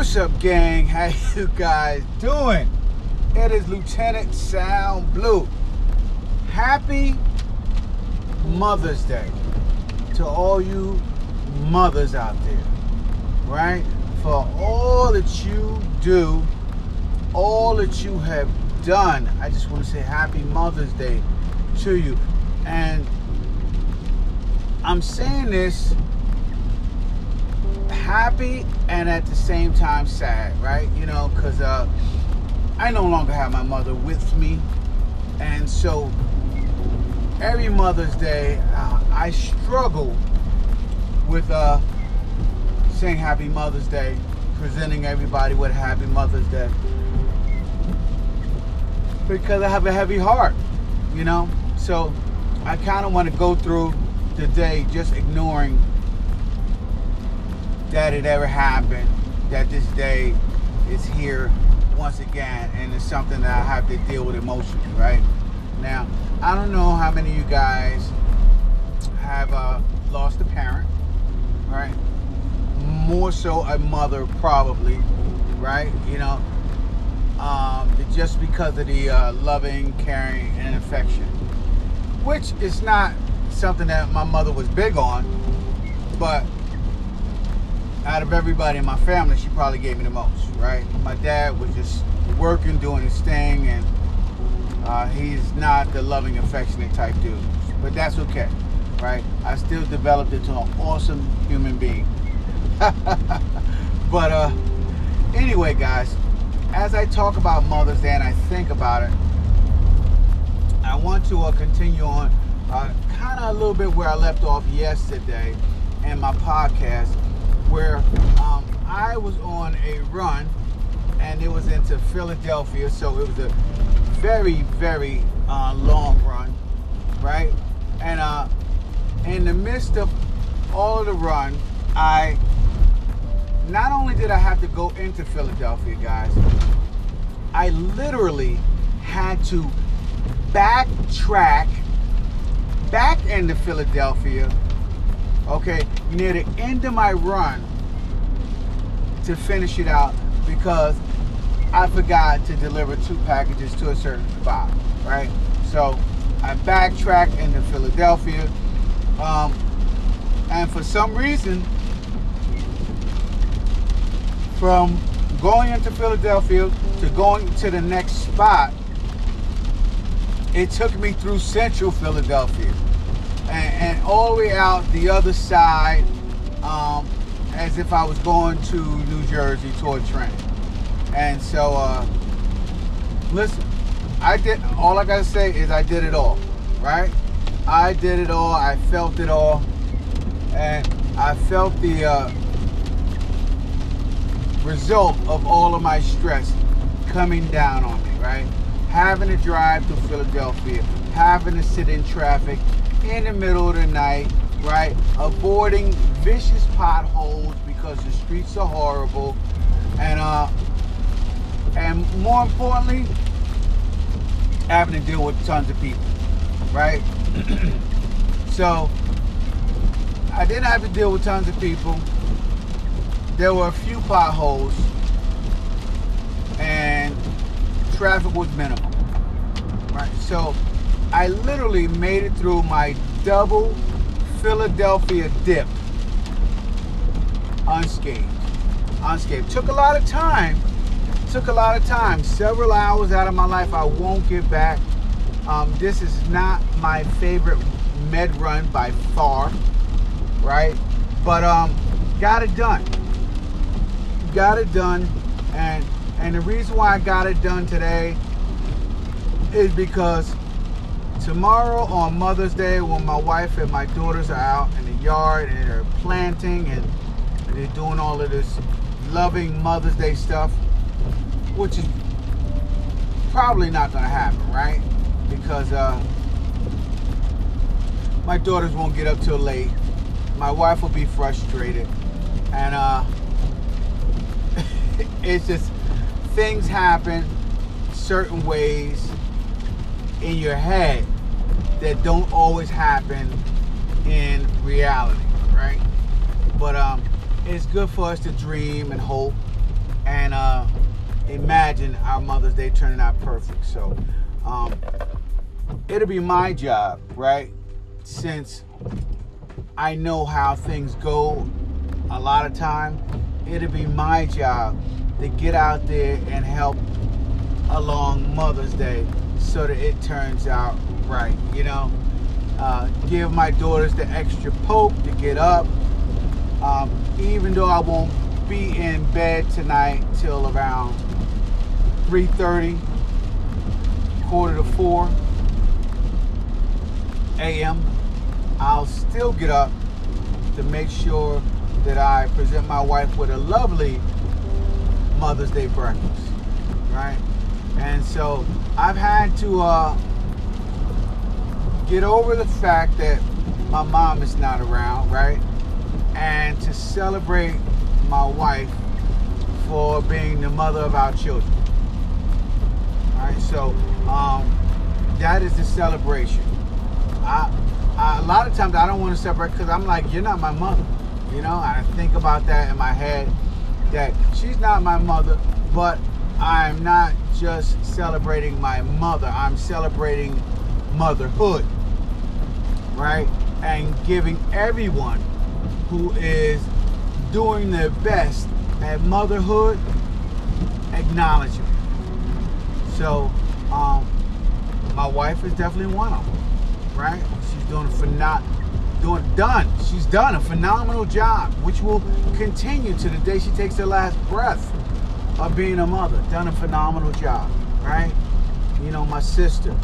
What's up, gang? How you guys doing? It is Lieutenant Sal Blue. Happy Mother's Day to all you mothers out there, right? For all that you do, all that you have done. I just want to say Happy Mother's Day to you. And I'm saying this happy and at the same time sad, right? You know, because uh, I no longer have my mother with me. And so every Mother's Day, uh, I struggle with uh, saying Happy Mother's Day, presenting everybody with Happy Mother's Day. Because I have a heavy heart, you know? So I kind of want to go through the day just ignoring that it ever happened, that this day is here once again, and it's something that I have to deal with emotionally, right? Now, I don't know how many of you guys have uh, lost a parent, right? More so a mother, probably, right? You know, um, just because of the uh, loving, caring, and affection, which is not something that my mother was big on, but out of everybody in my family, she probably gave me the most, right? My dad was just working, doing his thing, and uh, he's not the loving, affectionate type dude. But that's okay, right? I still developed into an awesome human being. but uh, anyway, guys, as I talk about Mother's Day and I think about it, I want to uh, continue on uh, kind of a little bit where I left off yesterday in my podcast where um, I was on a run and it was into Philadelphia, so it was a very, very uh, long run, right? And uh, in the midst of all of the run, I not only did I have to go into Philadelphia, guys, I literally had to backtrack back into Philadelphia okay, near the end of my run to finish it out because I forgot to deliver two packages to a certain spot, right? So I backtracked into Philadelphia. Um, and for some reason, from going into Philadelphia to going to the next spot, it took me through central Philadelphia and, and all the way out the other side um, as if I was going to New Jersey toward Trenton. And so, uh, listen, I did, all I gotta say is I did it all, right? I did it all, I felt it all, and I felt the uh, result of all of my stress coming down on me, right? Having to drive to Philadelphia, having to sit in traffic, in the middle of the night, right? Avoiding vicious potholes because the streets are horrible. And uh and more importantly, having to deal with tons of people, right? so I didn't have to deal with tons of people. There were a few potholes and traffic was minimal. Right? So I literally made it through my double Philadelphia dip unscathed. Unscathed. Took a lot of time. Took a lot of time. Several hours out of my life I won't get back. Um, this is not my favorite med run by far, right? But um, got it done. Got it done, and and the reason why I got it done today is because tomorrow on Mother's Day when my wife and my daughters are out in the yard and they're planting and they're doing all of this loving Mother's Day stuff, which is probably not going to happen, right? Because uh, my daughters won't get up till late. My wife will be frustrated. And uh, it's just things happen certain ways in your head that don't always happen in reality, right? But um, it's good for us to dream and hope and uh, imagine our Mother's Day turning out perfect. So um, it'll be my job, right? Since I know how things go a lot of time, it'll be my job to get out there and help along Mother's Day so that it turns out right, you know. Uh, give my daughters the extra poke to get up. Um, even though I won't be in bed tonight till around 3.30, quarter to 4 a.m., I'll still get up to make sure that I present my wife with a lovely Mother's Day breakfast, right? And so I've had to uh, get over the fact that my mom is not around, right? And to celebrate my wife for being the mother of our children. All right, so um, that is the celebration. I, I, a lot of times I don't want to separate because I'm like, you're not my mother. You know, I think about that in my head that she's not my mother, but I'm not just celebrating my mother, I'm celebrating motherhood, right? And giving everyone who is doing their best at motherhood acknowledgement. So, um, my wife is definitely one of them, right? She's doing a phenomenal, doing done. She's done a phenomenal job, which will continue to the day she takes her last breath of being a mother. Done a phenomenal job, right? You know, my sister,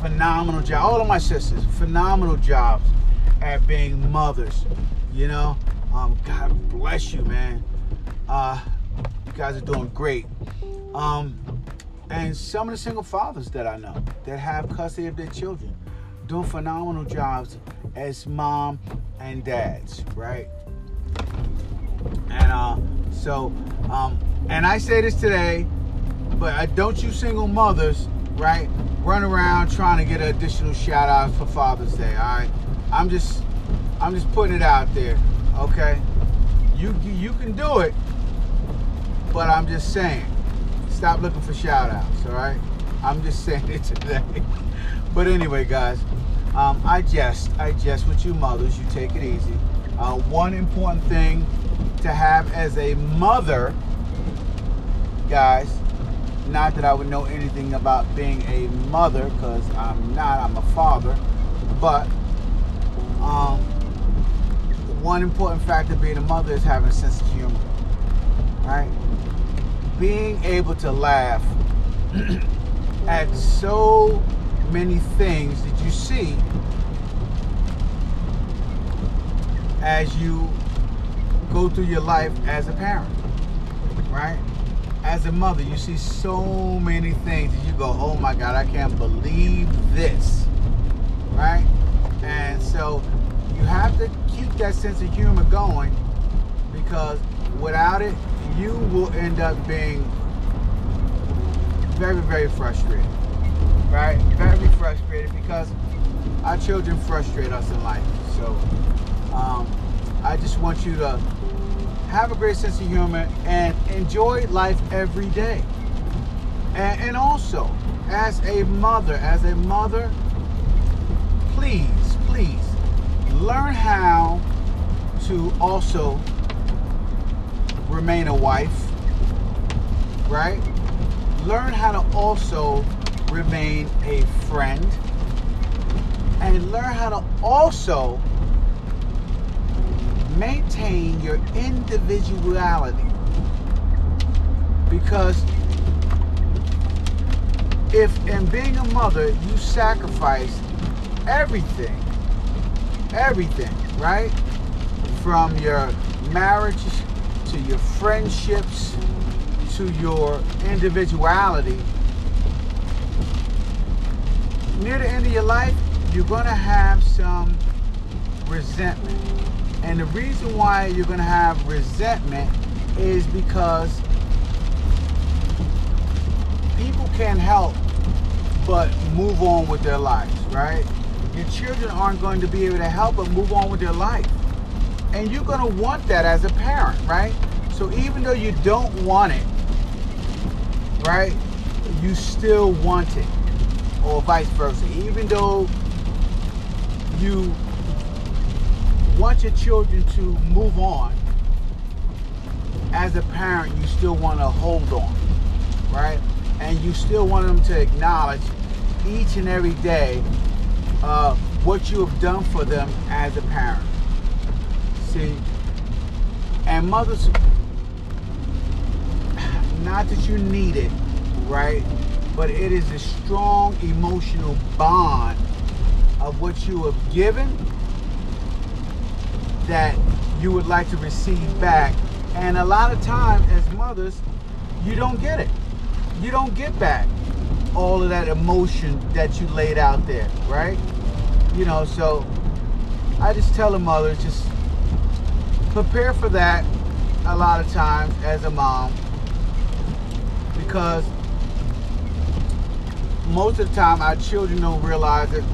phenomenal job. All of my sisters, phenomenal jobs at being mothers. You know, um, God bless you, man. Uh, you guys are doing great. Um, and some of the single fathers that I know that have custody of their children doing phenomenal jobs as mom and dads, right? And uh, so, um, and I say this today, but I don't you single mothers, right? Run around trying to get an additional shout out for Father's Day. All right, I'm just, I'm just putting it out there. Okay, you you can do it, but I'm just saying, stop looking for shout outs. All right, I'm just saying it today. but anyway, guys, um, I jest, I jest with you mothers. You take it easy. Uh, one important thing to have as a mother, guys, not that I would know anything about being a mother, because I'm not, I'm a father, but um, one important factor being a mother is having a sense of humor, right? Being able to laugh at so many things that you see as you go through your life as a parent, right? As a mother, you see so many things that you go, oh my God, I can't believe this, right? And so you have to keep that sense of humor going because without it, you will end up being very, very frustrated, right? Very frustrated because our children frustrate us in life. So um, I just want you to have a great sense of humor and enjoy life every day. And, and also, as a mother, as a mother, please, please learn how to also remain a wife, right? Learn how to also remain a friend and learn how to also maintain your individuality. Because if in being a mother you sacrifice everything, everything, right? From your marriage to your friendships to your individuality, near the end of your life, you're going to have some resentment. And the reason why you're going to have resentment is because people can't help but move on with their lives, right? Your children aren't going to be able to help but move on with their life. And you're going to want that as a parent, right? So even though you don't want it, right, you still want it, or vice versa. Even though you want your children to move on, as a parent, you still want to hold on, right? And you still want them to acknowledge each and every day uh, what you have done for them as a parent. See, and mothers, not that you need it, right? But it is a strong emotional bond of what you have given that you would like to receive back. And a lot of times, as mothers, you don't get it. You don't get back all of that emotion that you laid out there, right? You know, so I just tell the mothers just prepare for that a lot of times as a mom because most of the time our children don't realize it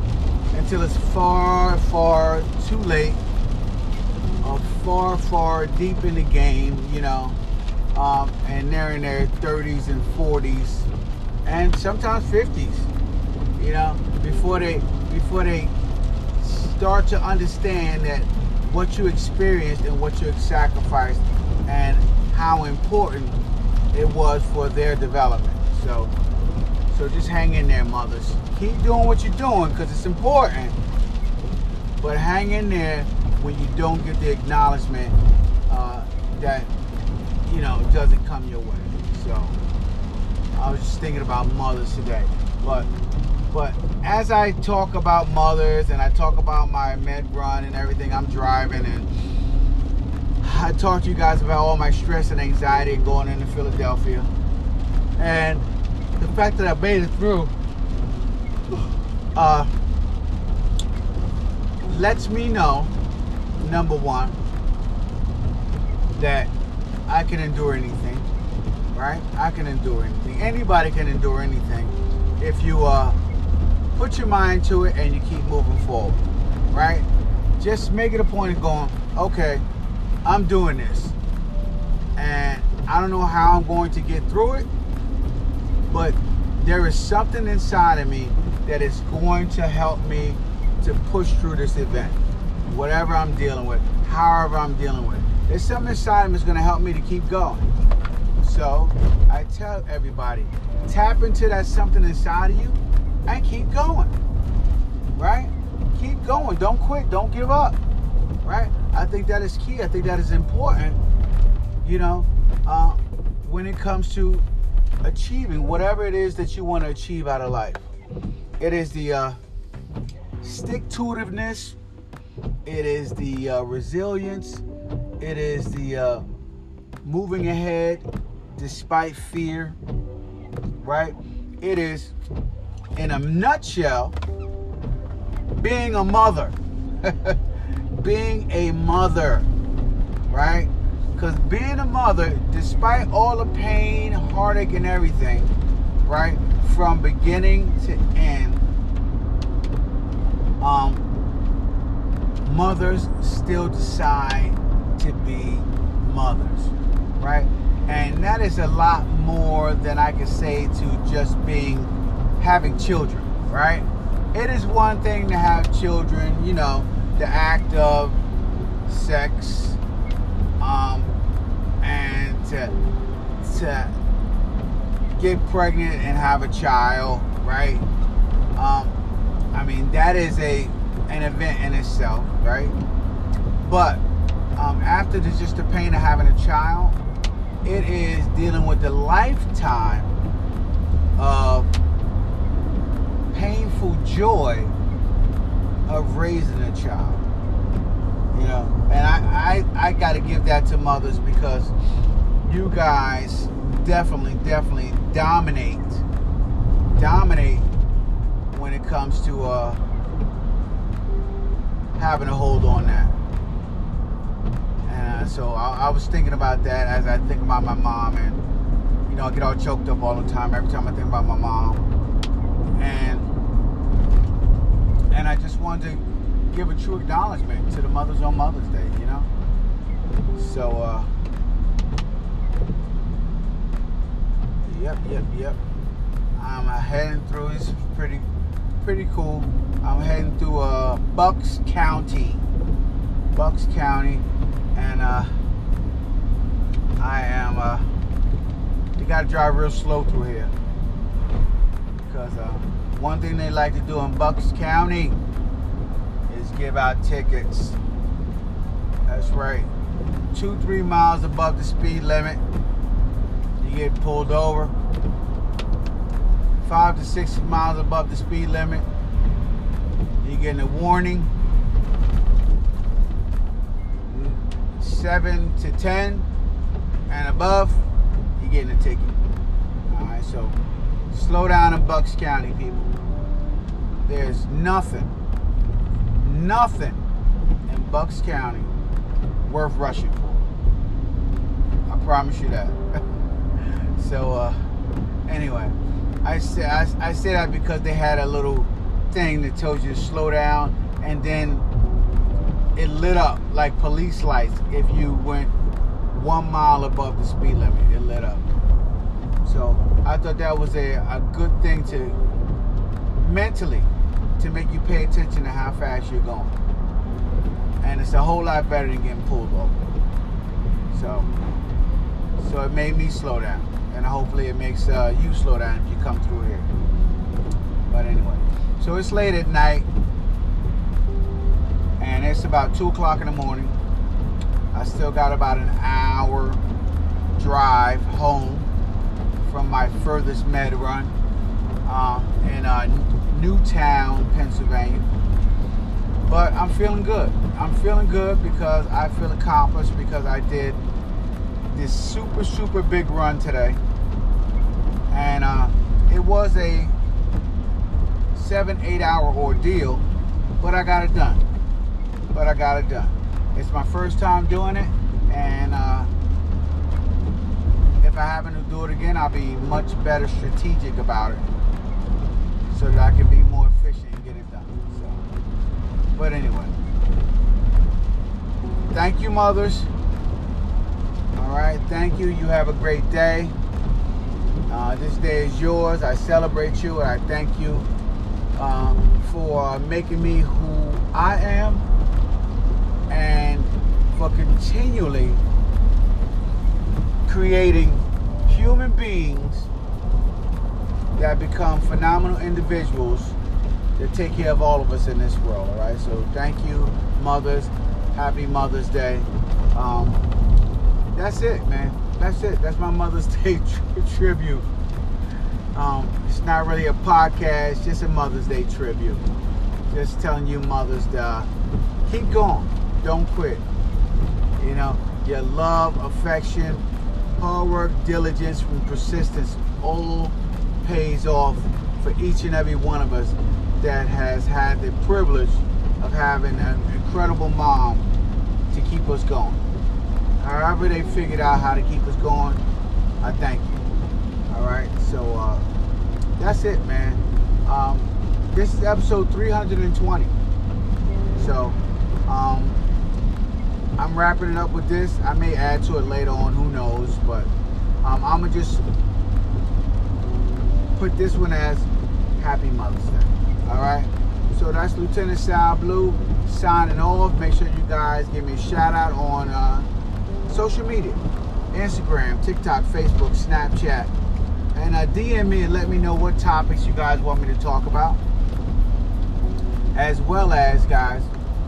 until it's far, far too late far, far deep in the game, you know, um, and they're in their 30s and 40s and sometimes 50s, you know, before they before they start to understand that what you experienced and what you sacrificed and how important it was for their development. So so just hang in there, mothers. Keep doing what you're doing because it's important. But hang in there when you don't get the acknowledgement uh, that you know doesn't come your way. So I was just thinking about mothers today. But but as I talk about mothers and I talk about my med run and everything, I'm driving and I talk to you guys about all my stress and anxiety going into Philadelphia. And the fact that I made it through uh, lets me know, number one, that I can endure anything, right? I can endure anything. Anybody can endure anything if you uh, put your mind to it and you keep moving forward, right? Just make it a point of going, okay, I'm doing this. And I don't know how I'm going to get through it, but there is something inside of me that is going to help me to push through this event. Whatever I'm dealing with, however I'm dealing with. There's something inside of me that's going to help me to keep going. So I tell everybody, tap into that something inside of you and keep going. Right? Keep going. Don't quit. Don't give up. Right? I think that is key. I think that is important. You know, uh, when it comes to achieving whatever it is that you want to achieve out of life. It is the uh, stick to itiveness, it is the uh, resilience, it is the uh, moving ahead despite fear, right? It is, in a nutshell, being a mother. being a mother, right? Because being a mother, despite all the pain, heartache, and everything, right, from beginning to end, um, mothers still decide to be mothers, right? And that is a lot more than I can say to just being having children, right? It is one thing to have children, you know, the act of sex, um, and to to get pregnant and have a child, right? Um, I mean that is a an event in itself, right? But um, after the, just the pain of having a child, it is dealing with the lifetime of painful joy of raising a child. You know, and I, I, I got to give that to mothers because you guys definitely, definitely dominate, dominate when it comes to uh, having a hold on that. And uh, so I, I was thinking about that as I think about my mom, and you know, I get all choked up all the time every time I think about my mom, and and I just wanted to give a true acknowledgement to the mothers on Mother's Day, you know? So, uh, Yep, yep, yep. I'm uh, heading through. It's pretty, pretty cool. I'm heading through uh, Bucks County, Bucks County, and uh, I am. Uh, you gotta drive real slow through here because uh, one thing they like to do in Bucks County is give out tickets. That's right. Two, three miles above the speed limit, you get pulled over. Five to six miles above the speed limit, you're getting a warning. Seven to ten and above, you're getting a ticket. All right, so slow down in Bucks County, people. There's nothing, nothing in Bucks County worth rushing for. I promise you that. so, uh, anyway, I say I, I say that because they had a little thing that tells you to slow down, and then it lit up like police lights if you went one mile above the speed limit. It lit up. So I thought that was a, a good thing to mentally to make you pay attention to how fast you're going. And it's a whole lot better than getting pulled over. So so it made me slow down. And hopefully it makes uh, you slow down if you come through here. But anyway, so it's late at night. And it's about 2 o'clock in the morning. I still got about an hour drive home from my furthest med run uh, in uh, Newtown, Pennsylvania. But I'm feeling good. I'm feeling good because I feel accomplished because I did this super, super big run today. And uh, it was a seven, eight hour ordeal, but I got it done. But I got it done. It's my first time doing it, and uh, if I happen to do it again, I'll be much better strategic about it so that I can be more efficient and get it done. So, but anyway, thank you, mothers. All right, thank you. You have a great day. Uh, this day is yours. I celebrate you and I thank you um, for making me who I am and for continually creating human beings that become phenomenal individuals that take care of all of us in this world. All right. So thank you, mothers. Happy Mother's Day. Um, that's it, man. That's it. That's my Mother's Day tri- tribute. Um, it's not really a podcast, just a Mother's Day tribute. Just telling you, mothers, to keep going. Don't quit. You know, your love, affection, hard work, diligence, and persistence all pays off for each and every one of us that has had the privilege of having an incredible mom to keep us going. However they figured out how to keep us going, I thank you. All right, so uh, that's it, man. Um, this is episode 320. So um, I'm wrapping it up with this. I may add to it later on, who knows, but um, I'm gonna just put this one as Happy Mother's Day. All right. So that's Lieutenant Sal Blue signing off. Make sure you guys give me a shout out on uh, social media Instagram, TikTok, Facebook, Snapchat. And uh, DM me and let me know what topics you guys want me to talk about. As well as, guys,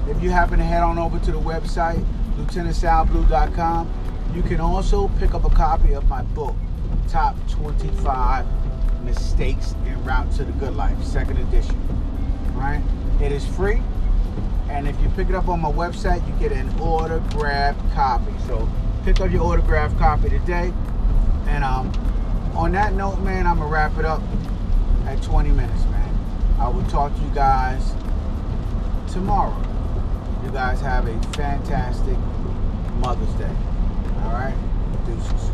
if you happen to head on over to the website, lieutenantsalblue.com, you can also pick up a copy of my book, Top 25 Mistakes en Route to the Good Life, second edition. Right? It is free. And if you pick it up on my website, you get an autographed copy. So pick up your autographed copy today. And um, on that note, man, I'm gonna wrap it up at 20 minutes, man. I will talk to you guys tomorrow. You guys have a fantastic Mother's Day. All right? Deuces.